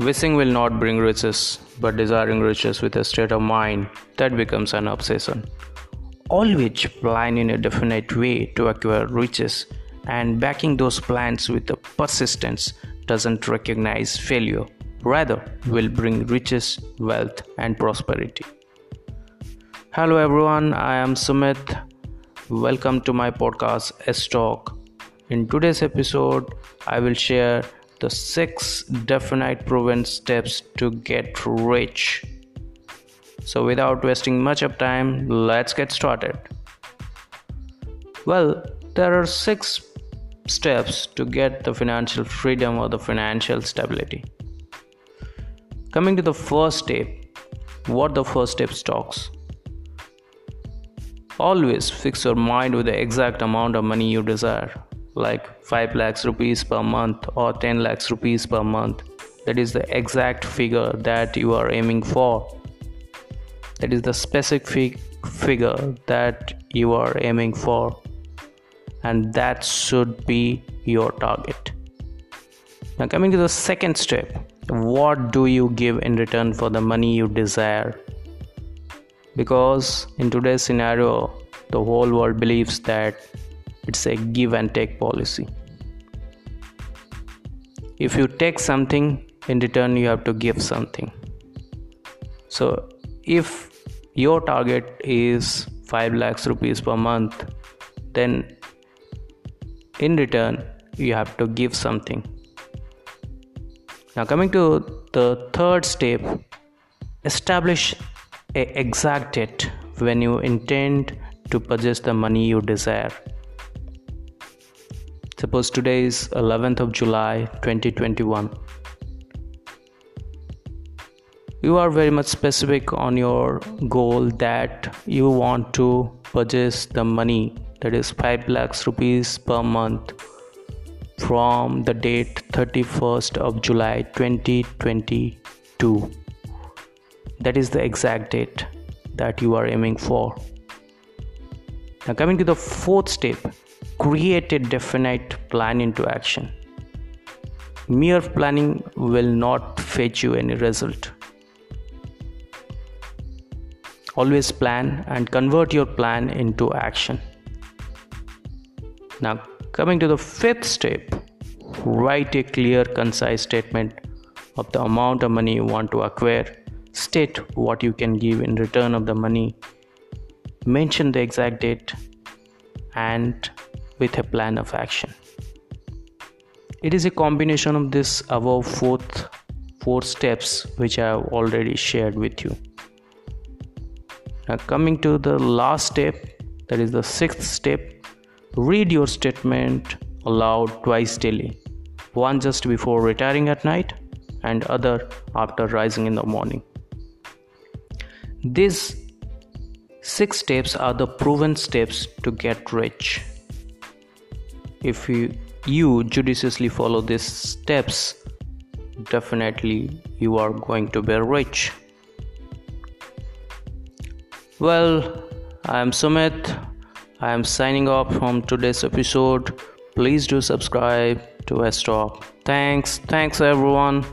Wishing will not bring riches, but desiring riches with a state of mind that becomes an obsession. Always plan in a definite way to acquire riches, and backing those plans with a persistence doesn't recognize failure, rather, will bring riches, wealth, and prosperity. Hello, everyone, I am Sumit. Welcome to my podcast, S Talk. In today's episode, I will share the six definite proven steps to get rich. So, without wasting much of time, let's get started. Well, there are six steps to get the financial freedom or the financial stability. Coming to the first step, what the first step talks. Always fix your mind with the exact amount of money you desire like 5 lakhs rupees per month or 10 lakhs rupees per month. That is the exact figure that you are aiming for. That is the specific figure that you are aiming for. And that should be your target. Now coming to the second step what do you give in return for the money you desire? Because in today's scenario the whole world believes that it's a give and take policy. If you take something in return you have to give something. So if your target is 5 lakhs rupees per month then in return you have to give something. Now coming to the third step establish a exact date when you intend to purchase the money you desire Suppose today is 11th of July 2021. You are very much specific on your goal that you want to purchase the money that is 5 lakhs rupees per month from the date 31st of July 2022. That is the exact date that you are aiming for. Now, coming to the fourth step create a definite plan into action. Mere planning will not fetch you any result. Always plan and convert your plan into action. Now, coming to the fifth step, write a clear, concise statement of the amount of money you want to acquire. State what you can give in return of the money. Mention the exact date and with a plan of action. It is a combination of this above fourth four steps which I have already shared with you. Now coming to the last step, that is the sixth step, read your statement aloud twice daily. One just before retiring at night and other after rising in the morning. These six steps are the proven steps to get rich if you, you judiciously follow these steps definitely you are going to be rich. Well i am sumit. I am signing off from today's episode. Please do subscribe to s talk thanks. Thanks everyone